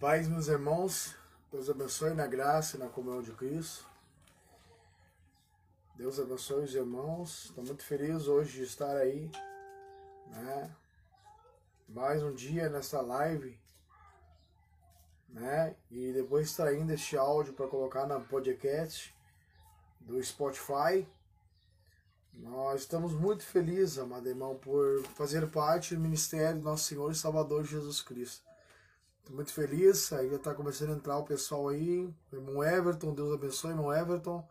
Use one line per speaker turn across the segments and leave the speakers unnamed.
paz, meus irmãos. Deus abençoe na graça e na comunhão de Cristo. Deus abençoe os irmãos. Estou muito feliz hoje de estar aí, né? Mais um dia nessa live, né? E depois extraindo este áudio para colocar na podcast do Spotify. Nós estamos muito felizes, amado irmão, por fazer parte do ministério do nosso Senhor e Salvador Jesus Cristo. Estou muito feliz, aí já está começando a entrar o pessoal aí, irmão Everton, Deus abençoe, irmão Everton.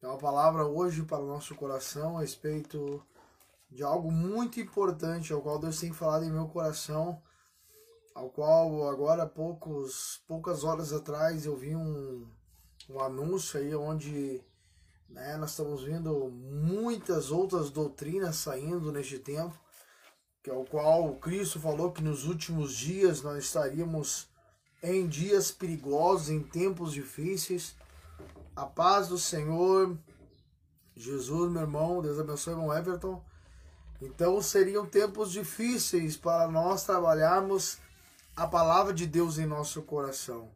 É uma palavra hoje para o nosso coração a respeito de algo muito importante, ao qual Deus tem falado em meu coração, ao qual agora poucos, poucas horas atrás eu vi um, um anúncio aí onde né, nós estamos vendo muitas outras doutrinas saindo neste tempo que é o qual Cristo falou que nos últimos dias nós estaríamos em dias perigosos, em tempos difíceis. A paz do Senhor, Jesus, meu irmão, Deus abençoe, irmão Everton. Então seriam tempos difíceis para nós trabalharmos a palavra de Deus em nosso coração.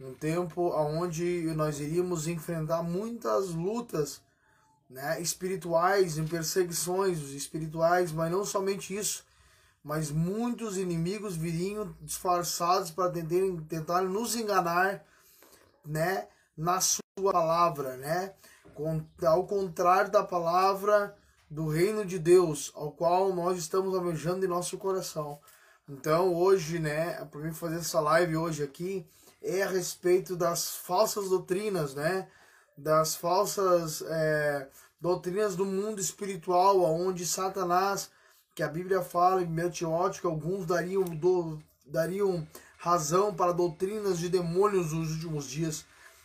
Um tempo onde nós iríamos enfrentar muitas lutas né, espirituais, em perseguições espirituais, mas não somente isso, mas muitos inimigos viriam disfarçados para tentarem, tentar nos enganar, né, na sua palavra, né, ao contrário da palavra do reino de Deus, ao qual nós estamos almejando em nosso coração. Então hoje, né, para mim fazer essa live hoje aqui é a respeito das falsas doutrinas, né, das falsas é, doutrinas do mundo espiritual, onde Satanás, que a Bíblia fala em 1 Timóteo, que alguns dariam, do, dariam razão para doutrinas de demônios nos últimos dias.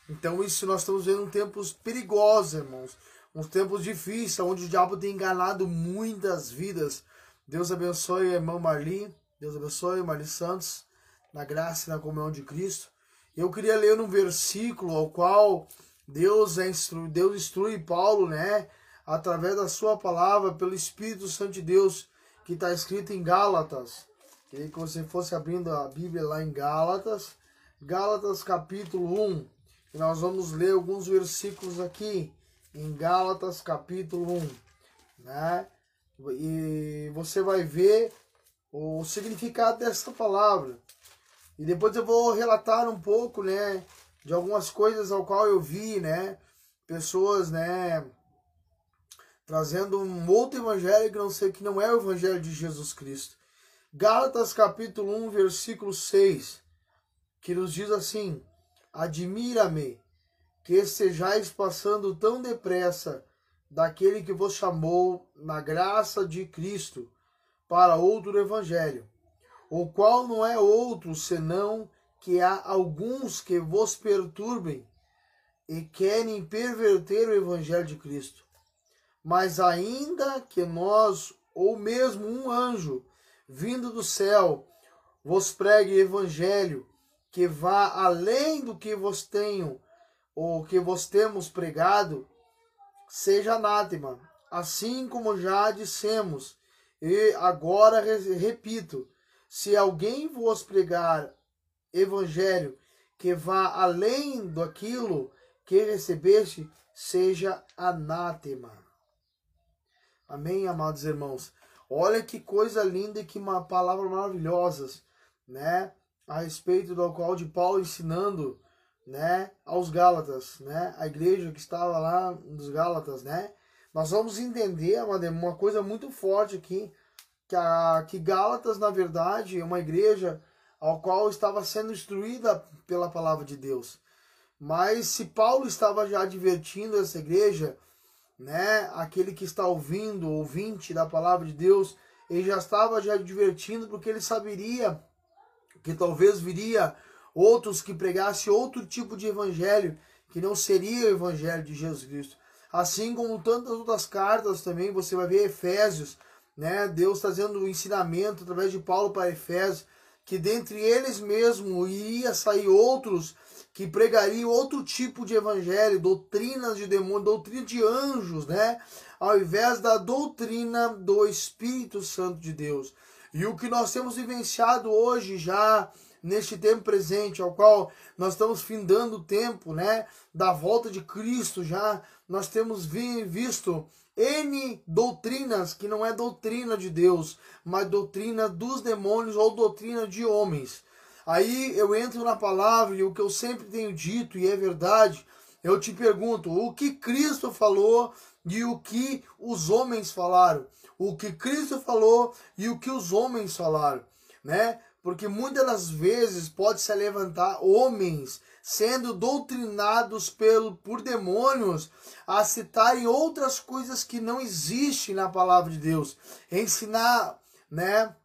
Então, isso nós estamos vendo tempos perigosos, irmãos. Uns tempos difíceis, onde o diabo tem enganado muitas vidas. Deus abençoe a irmã Marli. Deus abençoe Marli Santos, na graça e na comunhão de Cristo. Eu queria ler um versículo ao qual Deus, é instru... Deus instrui Paulo, né? Através da sua palavra, pelo Espírito Santo de Deus, que está escrito em Gálatas. Queria que você fosse abrindo a Bíblia lá em Gálatas. Gálatas capítulo 1. E nós vamos ler alguns versículos aqui em Gálatas capítulo 1. Né? E você vai ver o significado dessa palavra. E depois eu vou relatar um pouco, né, de algumas coisas ao qual eu vi, né, pessoas, né, trazendo um outro evangelho que não sei que não é o evangelho de Jesus Cristo. Gálatas capítulo 1, versículo 6, que nos diz assim: Admira-me que estejais passando tão depressa daquele que vos chamou na graça de Cristo para outro evangelho, o qual não é outro senão que há alguns que vos perturbem e querem perverter o evangelho de Cristo. Mas ainda que nós, ou mesmo um anjo, vindo do céu, vos pregue evangelho que vá além do que vos tenho ou que vos temos pregado, seja anátema, assim como já dissemos, e agora repito, se alguém vos pregar evangelho que vá além daquilo que recebeste, seja anátema. Amém, amados irmãos. Olha que coisa linda e que uma palavra maravilhosas, né? A respeito do qual de Paulo ensinando, né, aos Gálatas, né? A igreja que estava lá nos Gálatas, né? Nós vamos entender, uma coisa muito forte aqui, que a que Gálatas, na verdade, é uma igreja ao qual estava sendo instruída pela palavra de Deus. Mas se Paulo estava já advertindo essa igreja, né, aquele que está ouvindo, ouvinte da palavra de Deus, ele já estava já advertindo porque ele saberia que talvez viria outros que pregassem outro tipo de evangelho, que não seria o evangelho de Jesus Cristo. Assim como tantas outras cartas também, você vai ver Efésios, né? Deus trazendo o ensinamento através de Paulo para Efésios, que dentre eles mesmo iria sair outros que pregariam outro tipo de evangelho, doutrinas de demônio, doutrina de anjos, né? Ao invés da doutrina do Espírito Santo de Deus. E o que nós temos vivenciado hoje já neste tempo presente, ao qual nós estamos findando o tempo, né, da volta de Cristo já, nós temos vi, visto N doutrinas que não é doutrina de Deus, mas doutrina dos demônios ou doutrina de homens. Aí eu entro na palavra e o que eu sempre tenho dito, e é verdade, eu te pergunto: o que Cristo falou e o que os homens falaram? O que Cristo falou e o que os homens falaram, né? Porque muitas das vezes pode se levantar homens sendo doutrinados pelo, por demônios a citarem outras coisas que não existem na palavra de Deus, ensinar, né,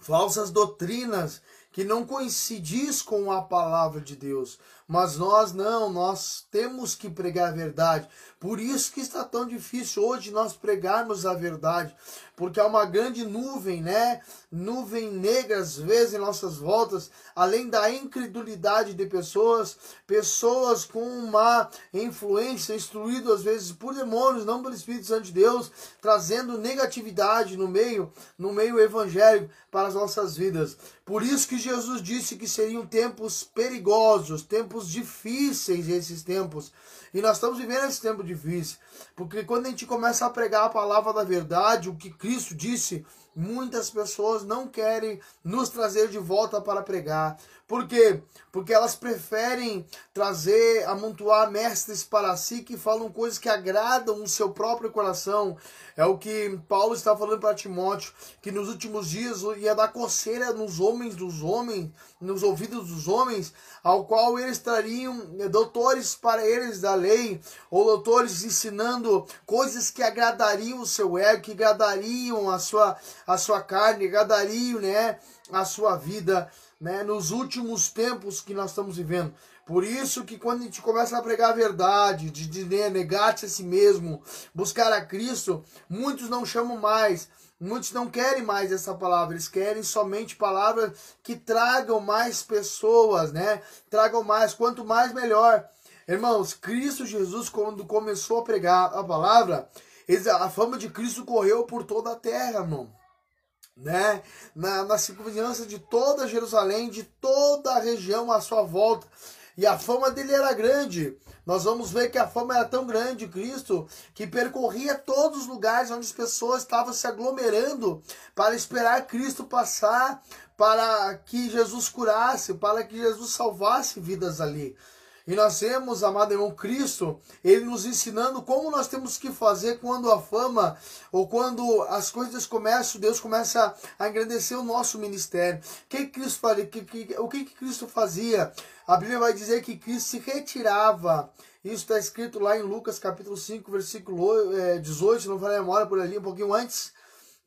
falsas doutrinas que não coincidis com a palavra de Deus. Mas nós não, nós temos que pregar a verdade. Por isso que está tão difícil hoje nós pregarmos a verdade, porque há uma grande nuvem, né? Nuvem negra às vezes em nossas voltas, além da incredulidade de pessoas, pessoas com uma influência instruído às vezes por demônios, não pelo Espírito Santo de Deus, trazendo negatividade no meio, no meio evangélico para as nossas vidas. Por isso que Jesus disse que seriam tempos perigosos, tempos difíceis esses tempos. E nós estamos vivendo esse tempo difícil. Porque quando a gente começa a pregar a palavra da verdade, o que Cristo disse, muitas pessoas não querem nos trazer de volta para pregar. Por quê? Porque elas preferem trazer, amontoar mestres para si que falam coisas que agradam o seu próprio coração. É o que Paulo está falando para Timóteo, que nos últimos dias ia dar coceira nos homens dos homens, nos ouvidos dos homens, ao qual eles trariam eh, doutores para eles da lei, ou doutores ensinando coisas que agradariam o seu ego, que agradariam a sua, a sua carne, agradariam né, a sua vida né, nos últimos tempos que nós estamos vivendo. Por isso que quando a gente começa a pregar a verdade, de, de né, negar-se a si mesmo, buscar a Cristo, muitos não chamam mais, muitos não querem mais essa palavra, eles querem somente palavras que tragam mais pessoas, né? Tragam mais, quanto mais melhor. Irmãos, Cristo Jesus, quando começou a pregar a palavra, a fama de Cristo correu por toda a terra, irmão né? Na, na circunvizinhança de toda Jerusalém, de toda a região à sua volta. E a fama dele era grande. Nós vamos ver que a fama era tão grande, Cristo, que percorria todos os lugares onde as pessoas estavam se aglomerando para esperar Cristo passar, para que Jesus curasse, para que Jesus salvasse vidas ali. E nós temos, amado irmão, Cristo, ele nos ensinando como nós temos que fazer quando a fama ou quando as coisas começam, Deus começa a engrandecer o nosso ministério. Cristo fazia? Que, que, o que, Cristo fazia? A Bíblia vai dizer que Cristo se retirava. Isso está escrito lá em Lucas capítulo 5, versículo 18, se não falei a memória por ali, um pouquinho antes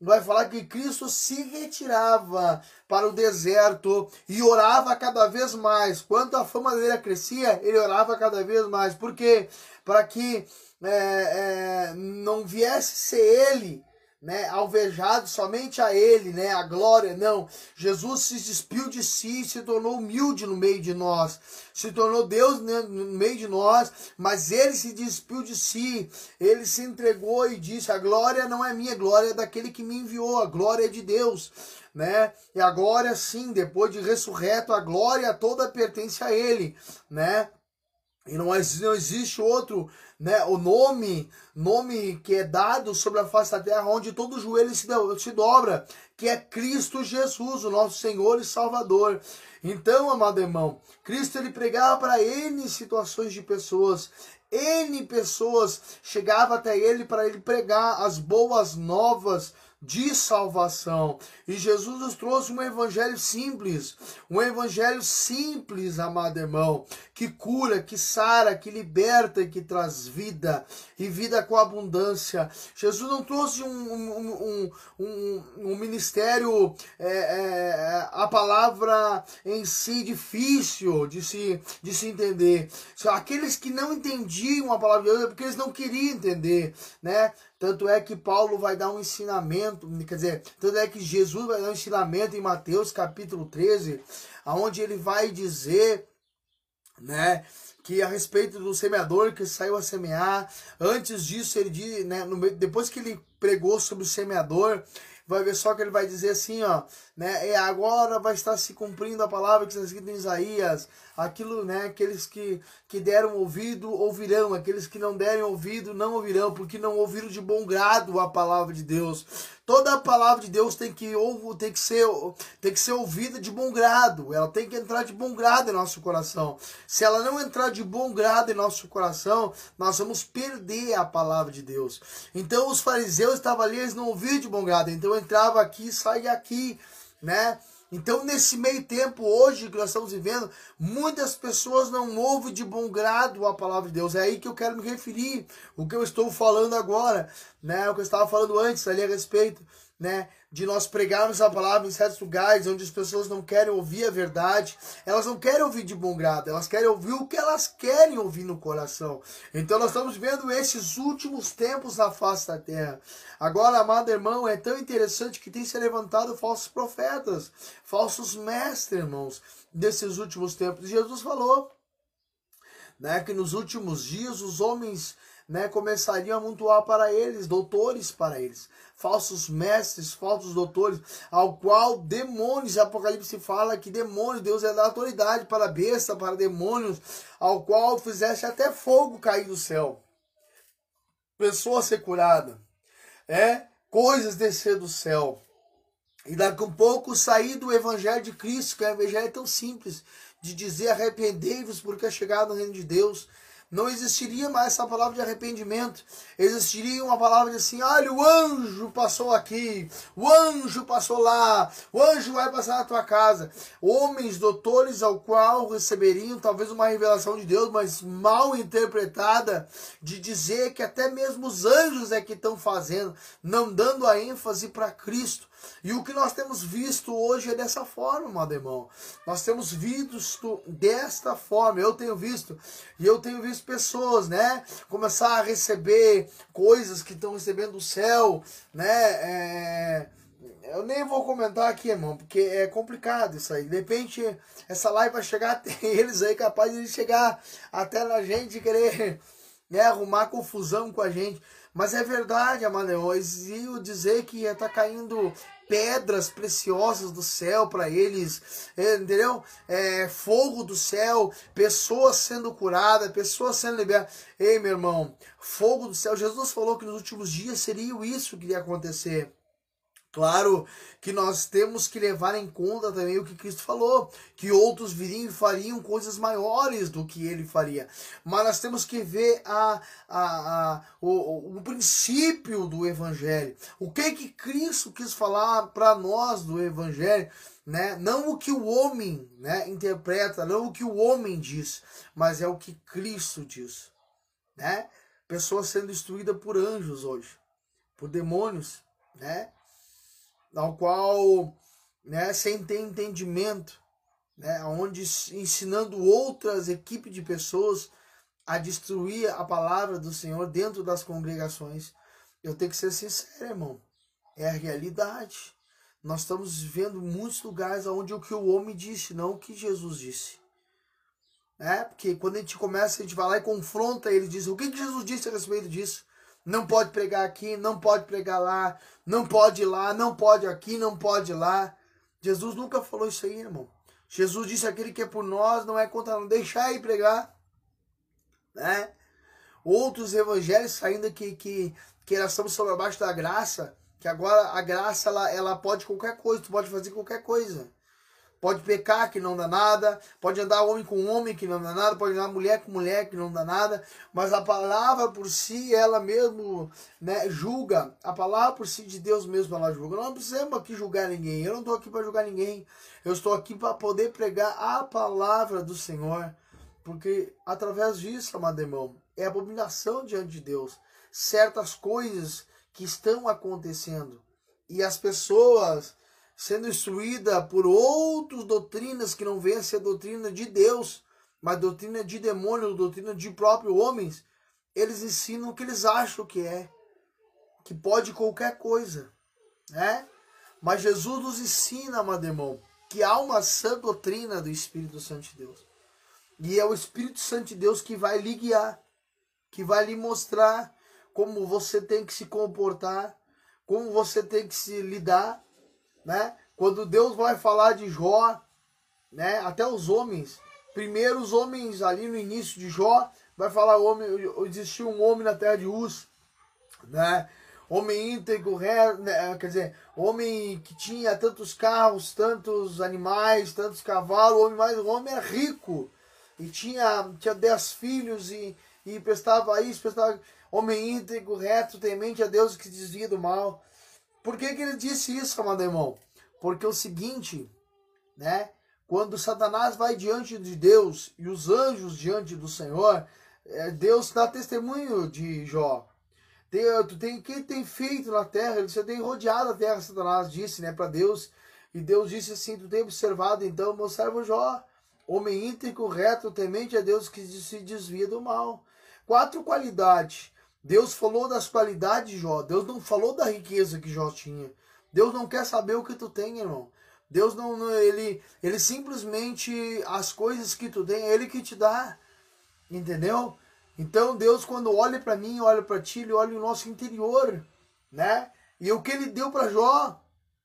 vai falar que Cristo se retirava para o deserto e orava cada vez mais. Quanto a fama dele crescia, ele orava cada vez mais. Por quê? Para que é, é, não viesse ser ele né, alvejado somente a ele, né, a glória, não. Jesus se despiu de si, se tornou humilde no meio de nós, se tornou Deus né, no meio de nós, mas ele se despiu de si, ele se entregou e disse: A glória não é minha, a glória é daquele que me enviou, a glória é de Deus. Né? E a glória, sim, depois de ressurreto, a glória toda pertence a Ele, né? E não, não existe outro né, o nome, nome que é dado sobre a face da terra, onde todo joelho se, se dobra, que é Cristo Jesus, o nosso Senhor e Salvador. Então, amado irmão, Cristo ele pregava para N situações de pessoas, N pessoas chegava até ele para ele pregar as boas novas de salvação. E Jesus nos trouxe um evangelho simples, um evangelho simples, amado irmão, que cura, que sara, que liberta e que traz vida, e vida com abundância. Jesus não trouxe um, um, um, um ministério, é, é, a palavra em si difícil de se, de se entender. Aqueles que não entendiam a palavra de Deus é porque eles não queriam entender, né? Tanto é que Paulo vai dar um ensinamento, quer dizer, tanto é que Jesus vai dar um ensinamento em Mateus capítulo 13, aonde ele vai dizer, né, que a respeito do semeador que saiu a semear, antes disso ele diz, né, no, depois que ele pregou sobre o semeador, vai ver só que ele vai dizer assim, ó, né? E agora vai estar se cumprindo a palavra que está escrita em Isaías. Aquilo, né? Aqueles que, que deram ouvido ouvirão, aqueles que não derem ouvido não ouvirão, porque não ouviram de bom grado a palavra de Deus. Toda a palavra de Deus tem que, tem que, ser, tem que ser ouvida de bom grado. Ela tem que entrar de bom grado em nosso coração. Se ela não entrar de bom grado em nosso coração, nós vamos perder a palavra de Deus. Então os fariseus estavam ali, eles não ouviam de bom grado. Então entrava aqui e saía aqui, né? Então, nesse meio tempo, hoje que nós estamos vivendo, muitas pessoas não ouvem de bom grado a palavra de Deus. É aí que eu quero me referir. O que eu estou falando agora, né? O que eu estava falando antes ali a respeito, né? de nós pregarmos a palavra em certos lugares onde as pessoas não querem ouvir a verdade, elas não querem ouvir de bom grado, elas querem ouvir o que elas querem ouvir no coração. Então nós estamos vendo esses últimos tempos na face da terra. Agora, amado irmão, é tão interessante que tem se levantado falsos profetas, falsos mestres, irmãos, desses últimos tempos. Jesus falou né, que nos últimos dias os homens né, começariam a amontoar para eles, doutores para eles, falsos mestres, falsos doutores, ao qual demônios, Apocalipse fala que demônios, Deus é da autoridade para besta, para demônios, ao qual fizesse até fogo cair do céu. Pessoa ser curada, é coisas descer do céu. E daqui a um pouco sair do evangelho de Cristo, que o evangelho é tão simples, de dizer arrependei-vos porque é chegado no reino de Deus não existiria mais essa palavra de arrependimento. Existiria uma palavra de assim: olha, o anjo passou aqui, o anjo passou lá, o anjo vai passar na tua casa. Homens doutores ao qual receberiam talvez uma revelação de Deus, mas mal interpretada, de dizer que até mesmo os anjos é que estão fazendo, não dando a ênfase para Cristo. E o que nós temos visto hoje é dessa forma, meu irmão. Nós temos visto desta forma. Eu tenho visto, e eu tenho visto pessoas, né, começar a receber coisas que estão recebendo do céu, né, é... Eu nem vou comentar aqui, irmão, porque é complicado isso aí. De repente, essa live vai chegar até eles aí, capaz de chegar até na gente e querer né, arrumar confusão com a gente. Mas é verdade, Amaleões, e o dizer que está caindo pedras preciosas do céu para eles, é, entendeu? É, fogo do céu, pessoas sendo curadas, pessoas sendo libertas. Ei, meu irmão, fogo do céu. Jesus falou que nos últimos dias seria isso que iria acontecer. Claro que nós temos que levar em conta também o que Cristo falou, que outros viriam e fariam coisas maiores do que ele faria. Mas nós temos que ver a, a, a o, o princípio do Evangelho. O que que Cristo quis falar para nós do Evangelho, né? Não o que o homem né, interpreta, não o que o homem diz, mas é o que Cristo diz. Né? Pessoas sendo instruídas por anjos hoje, por demônios, né? Ao qual, né, sem ter entendimento, né, onde ensinando outras equipes de pessoas a destruir a palavra do Senhor dentro das congregações. Eu tenho que ser sincero, irmão. É a realidade. Nós estamos vivendo muitos lugares onde o que o homem disse, não o que Jesus disse. É, porque quando a gente começa, a gente vai lá e confronta ele, diz o que, que Jesus disse a respeito disso não pode pregar aqui, não pode pregar lá, não pode ir lá, não pode aqui, não pode ir lá. Jesus nunca falou isso aí, irmão. Jesus disse aquele que é por nós não é contra não deixar ir pregar, né? Outros evangelhos ainda que que que nós estamos sobre abaixo da graça, que agora a graça ela, ela pode qualquer coisa, tu pode fazer qualquer coisa. Pode pecar que não dá nada, pode andar homem com homem que não dá nada, pode andar mulher com mulher que não dá nada, mas a palavra por si, ela mesmo né, julga. A palavra por si de Deus mesmo ela julga. Nós não precisamos aqui julgar ninguém. Eu não estou aqui para julgar ninguém. Eu estou aqui para poder pregar a palavra do Senhor. Porque através disso, amado irmão, é abominação diante de Deus. Certas coisas que estão acontecendo. E as pessoas sendo instruída por outras doutrinas que não vêm a doutrina de Deus, mas doutrina de demônio, doutrina de próprios homens, eles ensinam o que eles acham que é, que pode qualquer coisa, né? Mas Jesus nos ensina, amado irmão, que há uma sã doutrina do Espírito Santo de Deus. E é o Espírito Santo de Deus que vai lhe guiar, que vai lhe mostrar como você tem que se comportar, como você tem que se lidar, né? Quando Deus vai falar de Jó, né? Até os homens, primeiro os homens ali no início de Jó, vai falar homem, existiu um homem na terra de Uz, né? Homem íntegro, né? quer dizer, homem que tinha tantos carros, tantos animais, tantos cavalos, homem mais, homem era rico e tinha tinha dez filhos e, e prestava isso, prestava homem íntegro, reto, temente a Deus que desvia do mal. Por que, que ele disse isso, amado irmão? Porque é o seguinte, né? Quando Satanás vai diante de Deus e os anjos diante do Senhor, é, Deus dá testemunho de Jó. Tem, tem que tem feito na terra, você tem rodeado a terra, Satanás disse, né, para Deus. E Deus disse assim: Tu tem observado então meu servo Jó, homem íntegro, reto, temente a Deus que se desvia do mal. Quatro qualidades Deus falou das qualidades de Jó. Deus não falou da riqueza que Jó tinha. Deus não quer saber o que tu tem, irmão. Deus não, ele, ele simplesmente as coisas que tu tem, é ele que te dá. Entendeu? Então Deus quando olha para mim, olha para ti, ele olha o nosso interior, né? E o que ele deu para Jó?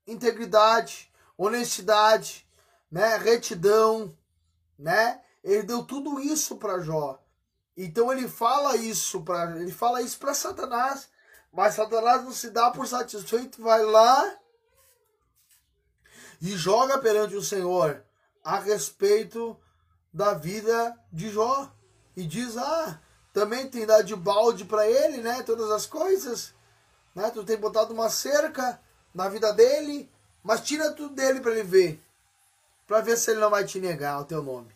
Integridade, honestidade, né? Retidão, né? Ele deu tudo isso para Jó. Então ele fala isso para ele fala isso para Satanás, mas Satanás não se dá por satisfeito, vai lá e joga perante o Senhor a respeito da vida de Jó e diz: "Ah, também tem dado de balde para ele, né, todas as coisas, né? Tu tem botado uma cerca na vida dele, mas tira tudo dele para ele ver, para ver se ele não vai te negar o teu nome.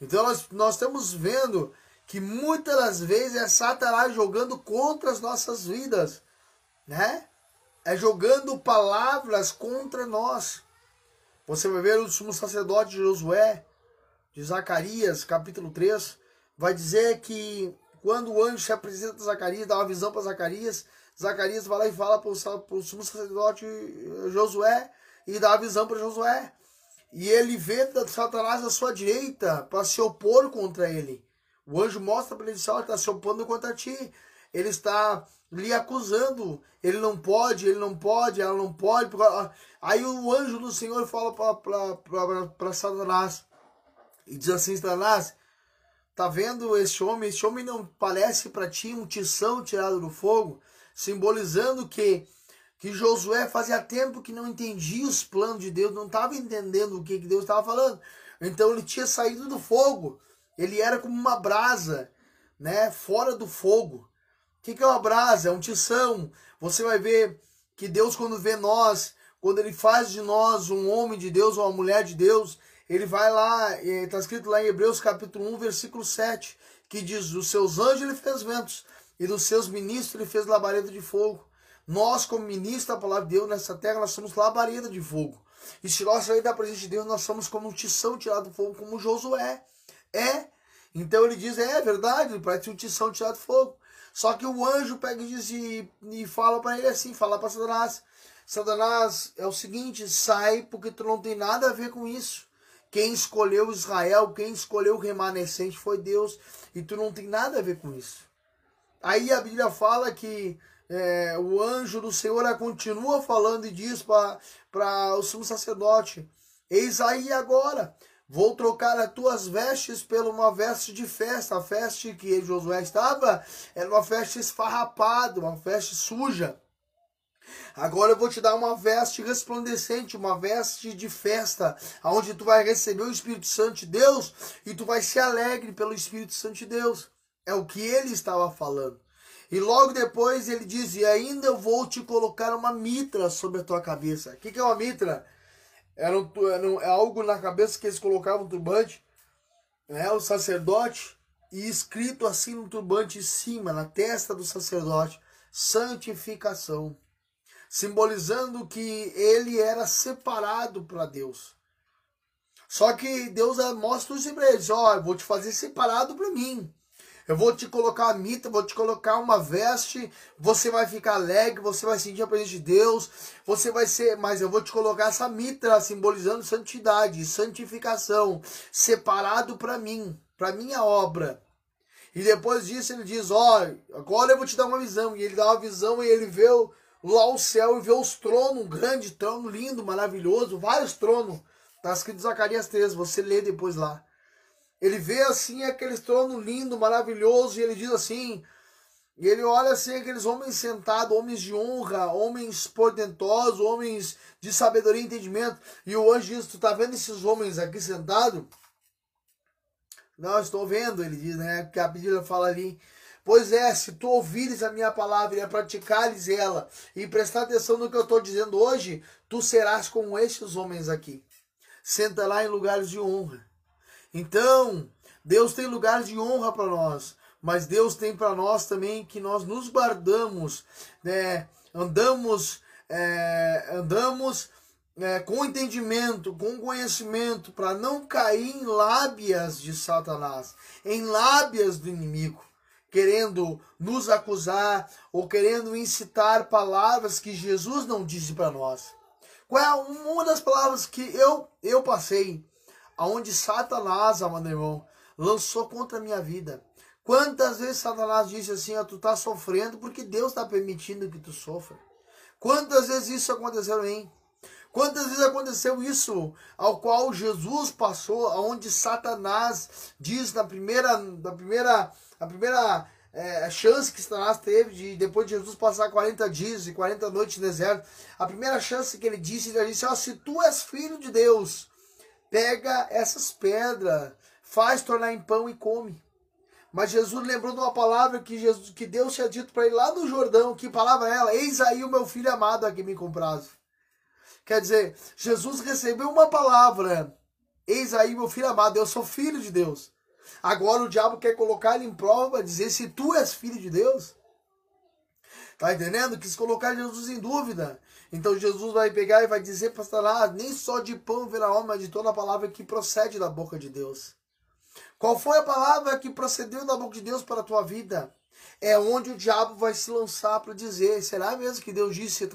Então nós, nós estamos vendo que muitas das vezes é Satanás jogando contra as nossas vidas, né? É jogando palavras contra nós. Você vai ver o sumo sacerdote de Josué, de Zacarias, capítulo 3, vai dizer que quando o anjo se apresenta a Zacarias, dá uma visão para Zacarias, Zacarias vai lá e fala para o sumo sacerdote Josué e dá a visão para Josué. E ele vê Satanás à sua direita para se opor contra ele. O anjo mostra para ele, está se opondo contra ti. Ele está lhe acusando. Ele não pode, ele não pode, ela não pode. Aí o anjo do Senhor fala para Satanás e diz assim: Satanás, tá vendo esse homem? Esse homem não parece para ti um tição tirado do fogo, simbolizando que que Josué fazia tempo que não entendia os planos de Deus, não estava entendendo o que, que Deus estava falando. Então ele tinha saído do fogo. Ele era como uma brasa, né, fora do fogo. O que, que é uma brasa? É um tição. Você vai ver que Deus, quando vê nós, quando Ele faz de nós um homem de Deus ou uma mulher de Deus, Ele vai lá, está escrito lá em Hebreus capítulo 1, versículo 7, que diz, dos seus anjos Ele fez ventos, e dos seus ministros Ele fez labareda de fogo. Nós, como ministros da palavra de Deus nessa terra, nós somos labareda de fogo. E se nós sair da presença de Deus, nós somos como um tição tirado do fogo, como Josué. É. Então ele diz, é, é verdade, parece um tição tirado do fogo. Só que o anjo pega e diz e, e fala para ele assim, fala para Satanás, Satanás, é o seguinte, sai porque tu não tem nada a ver com isso. Quem escolheu Israel, quem escolheu o remanescente foi Deus, e tu não tem nada a ver com isso. Aí a Bíblia fala que é, o anjo do Senhor continua falando e diz para o sumo sacerdote: Eis aí agora, Vou trocar as tuas vestes por uma veste de festa. A veste que Josué estava era uma veste esfarrapada, uma veste suja. Agora eu vou te dar uma veste resplandecente, uma veste de festa, onde tu vai receber o Espírito Santo de Deus e tu vai ser alegre pelo Espírito Santo de Deus. É o que ele estava falando. E logo depois ele diz: E ainda eu vou te colocar uma mitra sobre a tua cabeça. O que, que é uma mitra? Era, um, era um, é algo na cabeça que eles colocavam turbante, né, o sacerdote, e escrito assim no turbante em cima, na testa do sacerdote, santificação, simbolizando que ele era separado para Deus. Só que Deus mostra para eles, ó, oh, vou te fazer separado para mim. Eu vou te colocar a mita, vou te colocar uma veste, você vai ficar alegre, você vai sentir a presença de Deus, você vai ser, mas eu vou te colocar essa mitra simbolizando santidade, santificação, separado para mim, para minha obra. E depois disso ele diz: Ó, oh, agora eu vou te dar uma visão. E ele dá uma visão e ele vê lá o céu e vê os tronos, um grande trono lindo, maravilhoso, vários tronos. Está escrito Zacarias 3, você lê depois lá. Ele vê assim aqueles tronos lindo, maravilhoso, e ele diz assim, e ele olha assim aqueles homens sentados, homens de honra, homens portentosos, homens de sabedoria e entendimento. E o anjo diz, tu tá vendo esses homens aqui sentados? Não, estou vendo, ele diz, né? Porque a Bíblia fala ali. Pois é, se tu ouvires a minha palavra e a praticares ela, e prestar atenção no que eu estou dizendo hoje, tu serás como estes homens aqui. Senta lá em lugares de honra. Então, Deus tem lugares de honra para nós, mas Deus tem para nós também que nós nos guardamos, né? andamos, é, andamos é, com entendimento, com conhecimento, para não cair em lábias de Satanás, em lábias do inimigo, querendo nos acusar ou querendo incitar palavras que Jesus não disse para nós. Qual é uma das palavras que eu, eu passei aonde Satanás, amado irmão, lançou contra a minha vida. Quantas vezes Satanás disse assim, ó, tu tá sofrendo porque Deus está permitindo que tu sofra. Quantas vezes isso aconteceu mim? Quantas vezes aconteceu isso ao qual Jesus passou, aonde Satanás diz na primeira, na primeira, a primeira é, chance que Satanás teve de depois de Jesus passar 40 dias e 40 noites no deserto, a primeira chance que ele disse, ele disse, ó, se tu és filho de Deus, pega essas pedras, faz tornar em pão e come. Mas Jesus lembrou de uma palavra que, Jesus, que Deus tinha dito para ele lá no Jordão. Que palavra é ela? Eis aí o meu filho amado a me comprazo. Quer dizer, Jesus recebeu uma palavra. Eis aí meu filho amado, eu sou filho de Deus. Agora o diabo quer colocar ele em prova, dizer se tu és filho de Deus. Tá entendendo? Quis colocar Jesus em dúvida. Então Jesus vai pegar e vai dizer para Satanás, nem só de pão virá homem, mas de toda a palavra que procede da boca de Deus. Qual foi a palavra que procedeu da boca de Deus para a tua vida? É onde o diabo vai se lançar para dizer: será mesmo que Deus disse,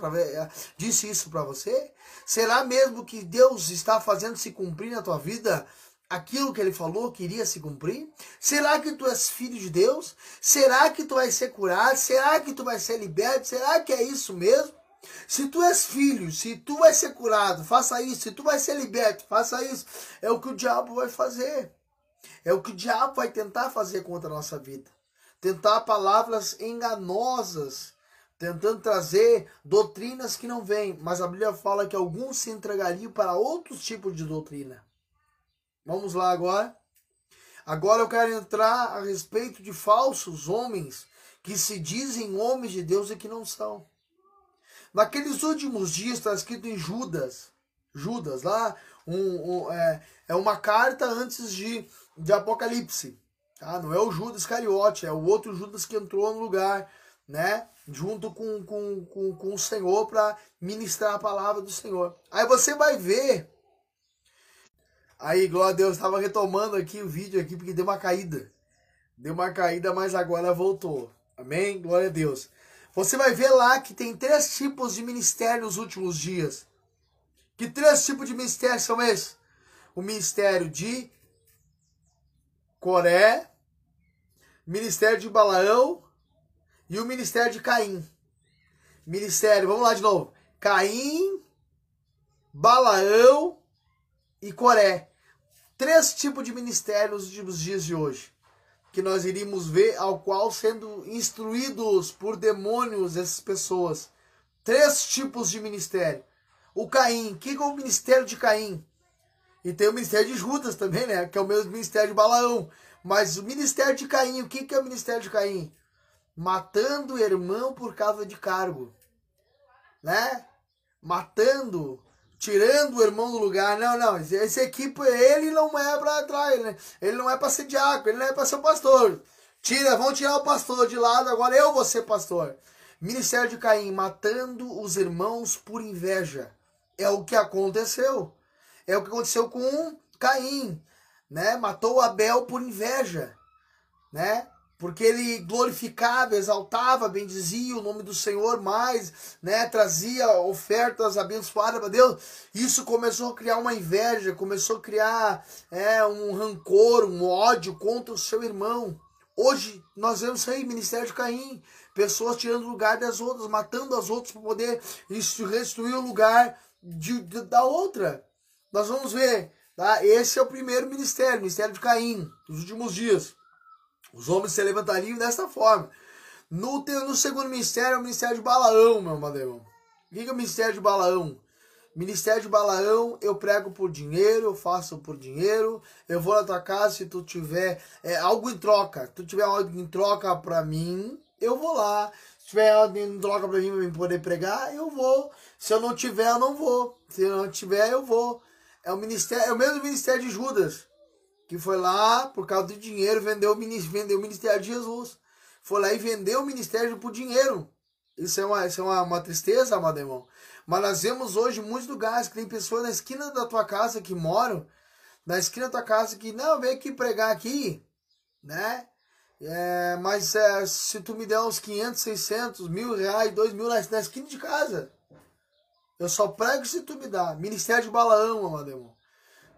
disse isso para você? Será mesmo que Deus está fazendo se cumprir na tua vida aquilo que ele falou que iria se cumprir? Será que tu és filho de Deus? Será que tu vai ser curado? Será que tu vai ser liberto? Será que é isso mesmo? Se tu és filho, se tu vai ser curado, faça isso. Se tu vai ser liberto, faça isso. É o que o diabo vai fazer. É o que o diabo vai tentar fazer contra a nossa vida. Tentar palavras enganosas, tentando trazer doutrinas que não vêm. Mas a Bíblia fala que alguns se entregariam para outros tipos de doutrina. Vamos lá agora. Agora eu quero entrar a respeito de falsos homens que se dizem homens de Deus e que não são. Naqueles últimos dias está escrito em Judas, Judas lá, um, um, é, é uma carta antes de de Apocalipse. Tá? Não é o Judas Iscariote, é o outro Judas que entrou no lugar, né? Junto com, com, com, com o Senhor para ministrar a palavra do Senhor. Aí você vai ver. Aí, glória a Deus, estava retomando aqui o vídeo aqui porque deu uma caída. Deu uma caída, mas agora voltou. Amém? Glória a Deus. Você vai ver lá que tem três tipos de ministério nos últimos dias. Que três tipos de ministério são esses? O ministério de Coré, ministério de Balaão e o ministério de Caim. Ministério, vamos lá de novo. Caim, Balaão e Coré. Três tipos de ministérios nos dias de hoje. Que nós iríamos ver ao qual sendo instruídos por demônios essas pessoas. Três tipos de ministério. O Caim, o que é o ministério de Caim? E tem o ministério de Judas também, né? Que é o mesmo ministério de Balaão. Mas o ministério de Caim, o que, é o ministério de Caim? Matando o irmão por causa de cargo. Né? Matando, tirando o irmão do lugar. Não, não, esse equipe, ele não é para trás, né? Ele não é para ser diácono, ele não é para ser pastor. Tira, vão tirar o pastor de lado, agora eu vou ser pastor. Ministério de Caim, matando os irmãos por inveja. É o que aconteceu. É o que aconteceu com Caim, né? Matou Abel por inveja, né? Porque ele glorificava, exaltava, bendizia o nome do Senhor mais, né? Trazia ofertas abençoadas para Deus. Isso começou a criar uma inveja, começou a criar é, um rancor, um ódio contra o seu irmão. Hoje nós vemos aí ministério de Caim. pessoas tirando o lugar das outras, matando as outras para poder restituir o lugar de, de, da outra. Nós vamos ver, tá? Esse é o primeiro ministério, ministério de Caim, dos últimos dias. Os homens se levantariam desta forma. No, no segundo ministério é o ministério de Balaão, meu irmão. O que é o ministério de Balaão? Ministério de Balaão, eu prego por dinheiro, eu faço por dinheiro, eu vou na tua casa se tu tiver é, algo em troca. Se tu tiver algo em troca para mim, eu vou lá. Se tiver algo em troca para mim pra poder pregar, eu vou. Se eu não tiver, eu não vou. Se eu não tiver, eu vou. É o ministério, é o mesmo ministério de Judas, que foi lá por causa do dinheiro, vendeu o ministério, vendeu o ministério de Jesus. Foi lá e vendeu o ministério por dinheiro. Isso é uma, isso é uma, uma tristeza, amado irmão. Mas nós vemos hoje muitos lugares que tem pessoas na esquina da tua casa que moram, na esquina da tua casa que, não, vem aqui pregar aqui, né? É, mas é, se tu me der uns 500, 600, mil reais, dois mil na, na esquina de casa, eu só prego se tu me dá. Ministério de Balaão, amado irmão.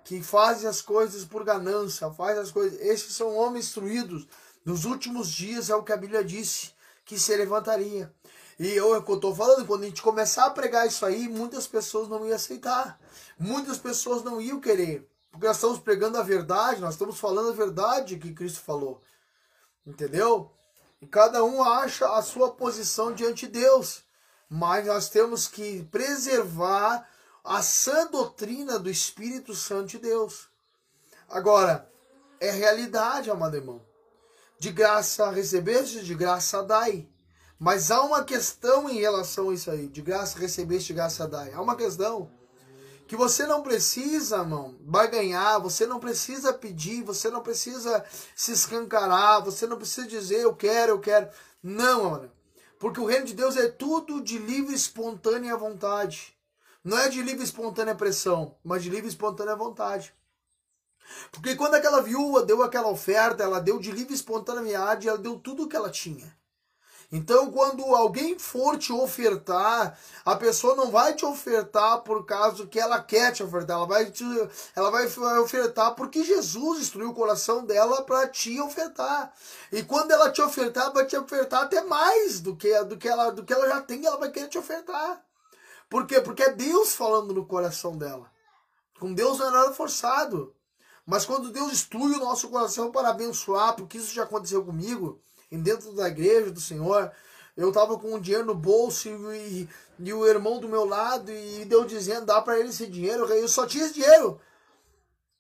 Que fazem as coisas por ganância, faz as coisas. Esses são homens instruídos. Nos últimos dias é o que a Bíblia disse que se levantaria. E eu, é eu estou falando, quando a gente começar a pregar isso aí, muitas pessoas não iam aceitar. Muitas pessoas não iam querer. Porque nós estamos pregando a verdade, nós estamos falando a verdade que Cristo falou. Entendeu? E cada um acha a sua posição diante de Deus. Mas nós temos que preservar a sã doutrina do Espírito Santo de Deus. Agora, é realidade, amado irmão. De graça recebeste, de graça dai. Mas há uma questão em relação a isso aí. De graça recebeste, de graça dai. Há uma questão que você não precisa, irmão, ganhar, você não precisa pedir, você não precisa se escancarar, você não precisa dizer eu quero, eu quero. Não, mano. Porque o reino de Deus é tudo de livre, espontânea vontade. Não é de livre, espontânea pressão, mas de livre, espontânea vontade. Porque quando aquela viúva deu aquela oferta, ela deu de livre, espontânea vontade, ela deu tudo o que ela tinha. Então, quando alguém for te ofertar, a pessoa não vai te ofertar por causa que ela quer te ofertar, ela vai, te, ela vai ofertar porque Jesus instruiu o coração dela para te ofertar. E quando ela te ofertar, vai te ofertar até mais do que, do que, ela, do que ela já tem, ela vai querer te ofertar. Por quê? Porque é Deus falando no coração dela. Com Deus não é nada forçado. Mas quando Deus instrui o nosso coração para abençoar, porque isso já aconteceu comigo, dentro da igreja do Senhor. Eu tava com um dinheiro no bolso e, e o irmão do meu lado e deu dizendo, dá para ele esse dinheiro. Eu só tinha esse dinheiro.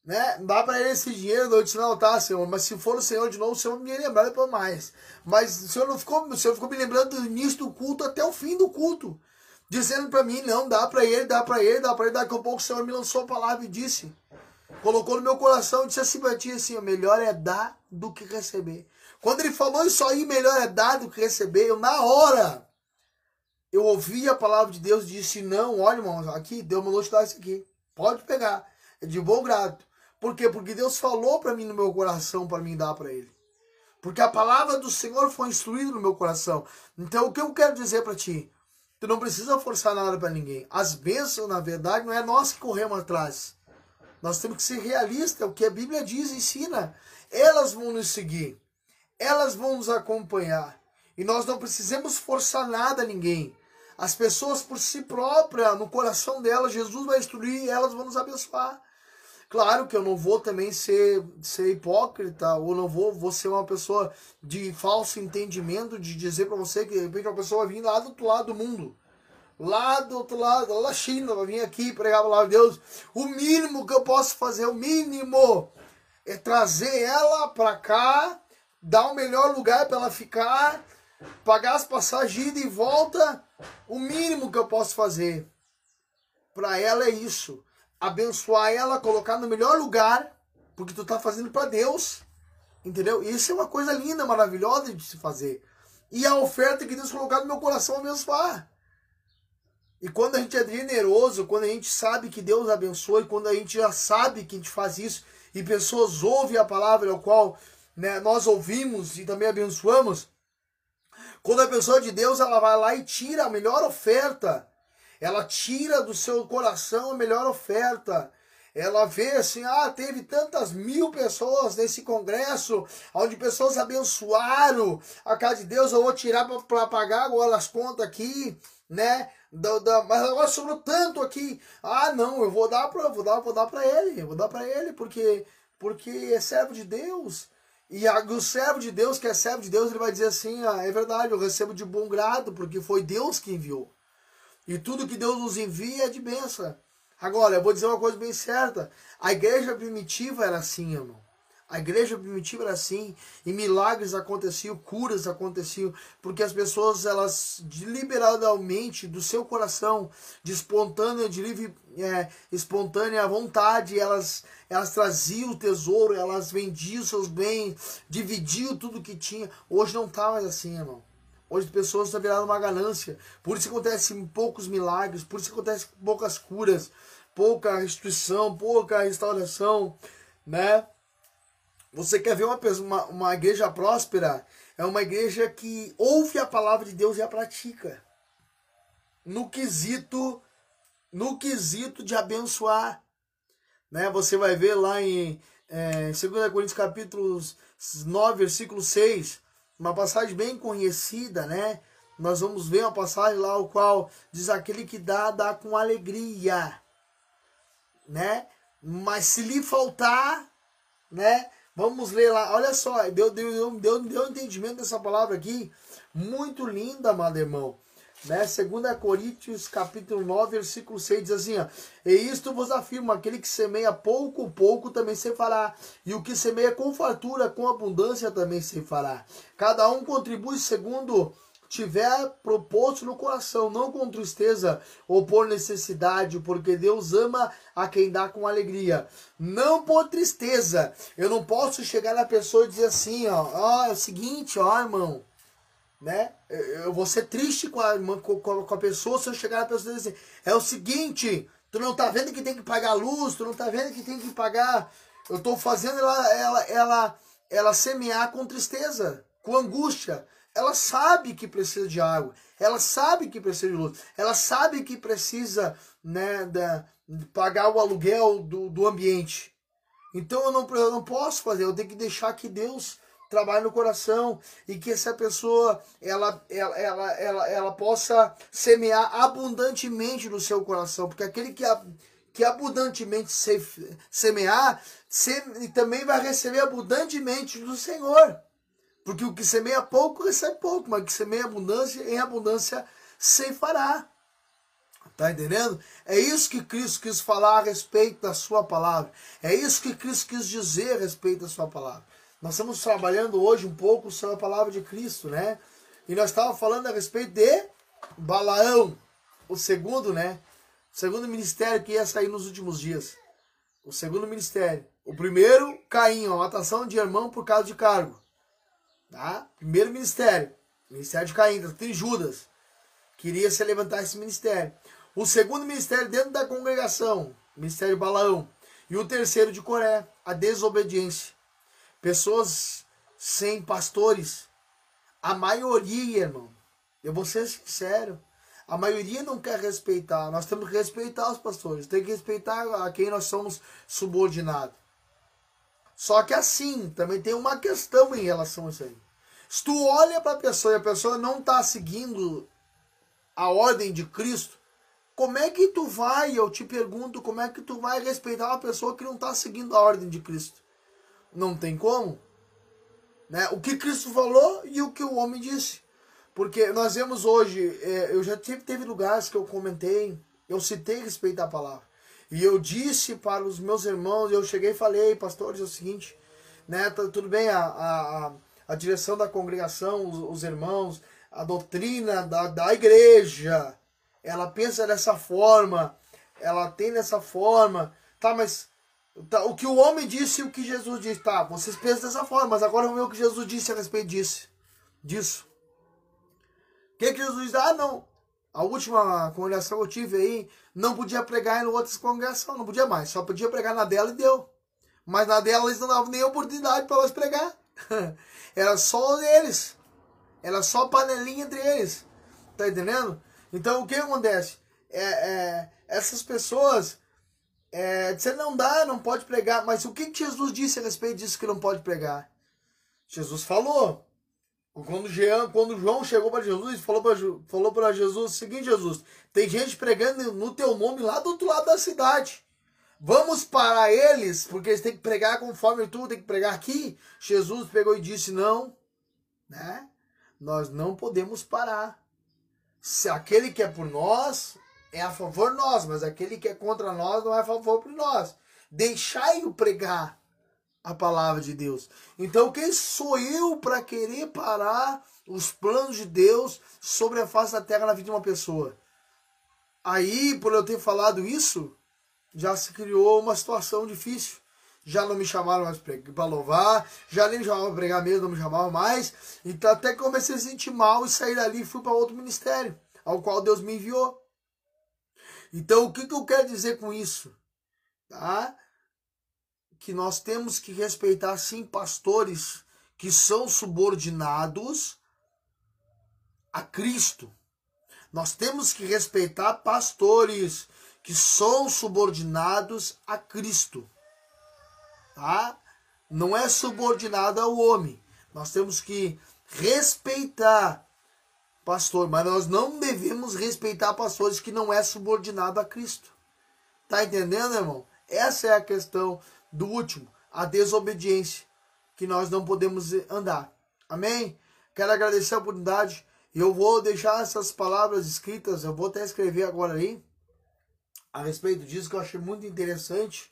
Né? Dá para ele esse dinheiro, eu disse, não, tá, Senhor, mas se for o Senhor de novo, o Senhor me lembrar depois mais. Mas o Senhor não ficou, o Senhor ficou me lembrando do início do culto até o fim do culto. Dizendo para mim, não, dá para ele, dá para ele, dá para ele. Daqui a pouco o Senhor me lançou a palavra e disse, colocou no meu coração e disse assim para ti, assim, melhor é dar do que receber. Quando ele falou isso aí, melhor é dar do que receber, eu na hora, eu ouvi a palavra de Deus e disse, não, olha irmão, aqui, Deus mandou te dar isso aqui, pode pegar, é de bom grado. Por quê? Porque Deus falou para mim no meu coração para mim dar para ele. Porque a palavra do Senhor foi instruída no meu coração. Então o que eu quero dizer para ti? Tu não precisa forçar nada para ninguém. As bênçãos, na verdade, não é nós que corremos atrás. Nós temos que ser realistas. O que a Bíblia diz, ensina. Elas vão nos seguir elas vão nos acompanhar. E nós não precisamos forçar nada a ninguém. As pessoas por si próprias, no coração delas, Jesus vai instruir e elas vão nos abençoar. Claro que eu não vou também ser, ser hipócrita, ou não vou, vou ser uma pessoa de falso entendimento, de dizer para você que de repente uma pessoa vai vir lá do outro lado do mundo. Lá do outro lado, lá da China, vai vir aqui pregar a palavra de Deus. O mínimo que eu posso fazer, o mínimo, é trazer ela para cá dar o melhor lugar para ela ficar, pagar as passagens ida e volta, o mínimo que eu posso fazer para ela é isso, abençoar ela, colocar no melhor lugar, porque tu tá fazendo para Deus, entendeu? Isso é uma coisa linda, maravilhosa de se fazer. E a oferta que Deus colocou no meu coração abençoar. E quando a gente é generoso, quando a gente sabe que Deus abençoa, e quando a gente já sabe que a gente faz isso, e pessoas ouvem a palavra ao qual né, nós ouvimos e também abençoamos, quando a pessoa de Deus ela vai lá e tira a melhor oferta, ela tira do seu coração a melhor oferta, ela vê assim, ah, teve tantas mil pessoas nesse congresso, onde pessoas abençoaram a casa de Deus, eu vou tirar para pagar agora as contas aqui, né? Da, da, mas agora sobrou tanto aqui. Ah, não, eu vou dar para vou dar, vou dar para ele, vou dar para ele porque porque é servo de Deus. E a, o servo de Deus, que é servo de Deus, ele vai dizer assim: ah, é verdade, eu recebo de bom grado, porque foi Deus que enviou. E tudo que Deus nos envia é de bênção. Agora, eu vou dizer uma coisa bem certa. A igreja primitiva era assim, irmão. A igreja primitiva era assim, e milagres aconteciam, curas aconteciam, porque as pessoas, elas deliberadamente, do seu coração, de espontânea, de livre, é, espontânea vontade, elas, elas traziam o tesouro, elas vendiam seus bens, dividiam tudo que tinha. Hoje não está mais assim, irmão. Hoje as pessoas estão virando uma ganância. Por isso acontecem poucos milagres, por isso acontecem poucas curas, pouca restituição, pouca restauração, né? Você quer ver uma, uma, uma igreja próspera? É uma igreja que ouve a palavra de Deus e a pratica. No quesito, no quesito de abençoar. Né? Você vai ver lá em é, 2 Coríntios capítulo 9, versículo 6, uma passagem bem conhecida, né? Nós vamos ver uma passagem lá o qual diz aquele que dá, dá com alegria, né? Mas se lhe faltar, né? Vamos ler lá, olha só, deu, deu, deu, deu entendimento dessa palavra aqui, muito linda, amado irmão. Né? 2 Coríntios capítulo 9, versículo 6 diz assim: ó, E isto vos afirmo: aquele que semeia pouco, pouco também se fará, e o que semeia com fartura, com abundância também se fará. Cada um contribui segundo tiver proposto no coração, não com tristeza ou por necessidade, porque Deus ama a quem dá com alegria. Não por tristeza. Eu não posso chegar na pessoa e dizer assim, ó, ó, é o seguinte, ó, irmão, né? Eu vou ser triste com a, com, a pessoa se eu chegar na pessoa e dizer assim, é o seguinte, tu não tá vendo que tem que pagar luz, tu não tá vendo que tem que pagar. Eu tô fazendo ela ela ela ela semear com tristeza, com angústia. Ela sabe que precisa de água, ela sabe que precisa de luz, ela sabe que precisa né, da, pagar o aluguel do, do ambiente. Então eu não, eu não posso fazer, eu tenho que deixar que Deus trabalhe no coração e que essa pessoa ela, ela, ela, ela, ela possa semear abundantemente no seu coração, porque aquele que, que abundantemente se, semear se, também vai receber abundantemente do Senhor. Porque o que semeia pouco recebe pouco, mas o que semeia abundância, em abundância se fará. Tá entendendo? É isso que Cristo quis falar a respeito da sua palavra. É isso que Cristo quis dizer a respeito da sua palavra. Nós estamos trabalhando hoje um pouco sobre a palavra de Cristo, né? E nós estávamos falando a respeito de Balaão, o segundo, né? O segundo ministério que ia sair nos últimos dias. O segundo ministério. O primeiro, Caim, a matação de irmão por causa de cargo. Tá? Primeiro ministério, ministério de Caim, tem Judas, queria se levantar esse ministério. O segundo ministério dentro da congregação, ministério Balaão. E o terceiro de Coré, a desobediência. Pessoas sem pastores. A maioria, irmão, eu vou ser sincero, a maioria não quer respeitar. Nós temos que respeitar os pastores, tem que respeitar a quem nós somos subordinados. Só que assim, também tem uma questão em relação a isso aí. Se tu olha para a pessoa e a pessoa não está seguindo a ordem de Cristo, como é que tu vai, eu te pergunto, como é que tu vai respeitar uma pessoa que não está seguindo a ordem de Cristo? Não tem como. Né? O que Cristo falou e o que o homem disse. Porque nós vemos hoje, é, eu já tive, teve lugares que eu comentei, eu citei respeito à palavra. E eu disse para os meus irmãos, eu cheguei e falei, pastores, é o seguinte, né, tá, tudo bem, a, a, a direção da congregação, os, os irmãos, a doutrina da, da igreja, ela pensa dessa forma, ela tem dessa forma, tá, mas o que o homem disse e o que Jesus disse, tá, vocês pensam dessa forma, mas agora vamos ver o que Jesus disse a respeito disso. disso. O que, que Jesus disse? Ah, não, a última congregação que eu tive aí, não podia pregar em outras congregações, não podia mais. Só podia pregar na dela e deu. Mas na dela eles não davam nem oportunidade para elas pregar. Era só eles. Era só panelinha entre eles. Tá entendendo? Então o que acontece? É, é, essas pessoas, é, dizer não dá, não pode pregar. Mas o que Jesus disse a respeito disso que não pode pregar? Jesus falou. Quando, Jean, quando João chegou para Jesus, falou para falou Jesus o seguinte: Jesus, tem gente pregando no teu nome lá do outro lado da cidade. Vamos parar eles, porque eles têm que pregar conforme tu tem que pregar aqui. Jesus pegou e disse: Não, né? Nós não podemos parar. Se aquele que é por nós é a favor nós, mas aquele que é contra nós não é a favor por nós. Deixai-o pregar a palavra de Deus. Então, quem sou eu para querer parar os planos de Deus sobre a face da terra na vida de uma pessoa? Aí, por eu ter falado isso, já se criou uma situação difícil. Já não me chamaram mais para louvar, já nem me chamavam para pregar mesmo, não me chamavam mais. Então, até comecei a sentir mal e sair dali e fui para outro ministério, ao qual Deus me enviou. Então, o que, que eu quero dizer com isso? Tá? Que nós temos que respeitar, sim, pastores que são subordinados a Cristo. Nós temos que respeitar pastores que são subordinados a Cristo. Tá? Não é subordinado ao homem. Nós temos que respeitar pastor, mas nós não devemos respeitar pastores que não é subordinado a Cristo. Tá entendendo, irmão? Essa é a questão do último, a desobediência, que nós não podemos andar. Amém? Quero agradecer a oportunidade. Eu vou deixar essas palavras escritas, eu vou até escrever agora aí, a respeito disso, que eu achei muito interessante.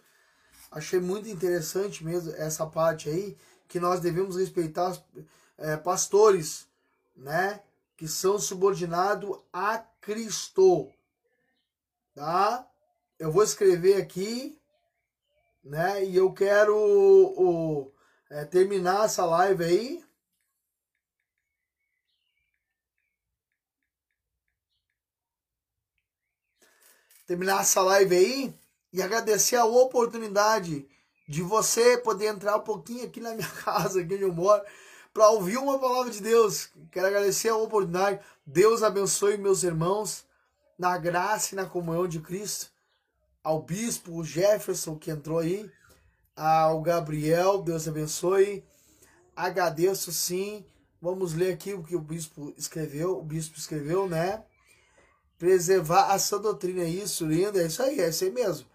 Achei muito interessante mesmo essa parte aí, que nós devemos respeitar é, pastores, né? Que são subordinados a Cristo. Tá? Eu vou escrever aqui, né? E eu quero o, é, terminar essa live aí. Terminar essa live aí e agradecer a oportunidade de você poder entrar um pouquinho aqui na minha casa, aqui onde eu moro para ouvir uma palavra de Deus. Quero agradecer a oportunidade. Deus abençoe meus irmãos na graça e na comunhão de Cristo. Ao bispo Jefferson que entrou aí, ao Gabriel, Deus abençoe. Agradeço sim. Vamos ler aqui o que o bispo escreveu. O bispo escreveu, né? Preservar a sua doutrina, é isso, lindo, é isso aí, é isso aí mesmo.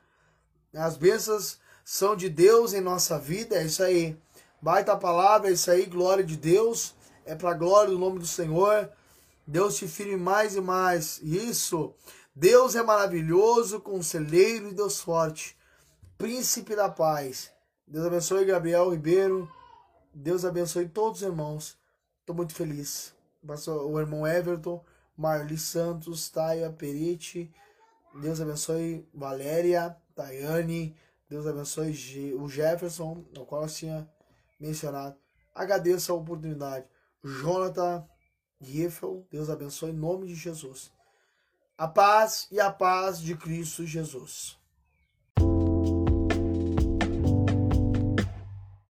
As bênçãos são de Deus em nossa vida, é isso aí. Baita palavra, é isso aí, glória de Deus. É para glória do nome do Senhor. Deus te firme mais e mais. Isso. Deus é maravilhoso, conselheiro e Deus forte. Príncipe da paz. Deus abençoe Gabriel Ribeiro. Deus abençoe todos os irmãos. Estou muito feliz. O irmão Everton, Marli Santos, Taia Perite. Deus abençoe Valéria, Tayane. Deus abençoe o Jefferson, no qual eu tinha mencionado. Agradeço a oportunidade. Jonathan Giffel, Deus abençoe em nome de Jesus. A paz e a paz de Cristo Jesus.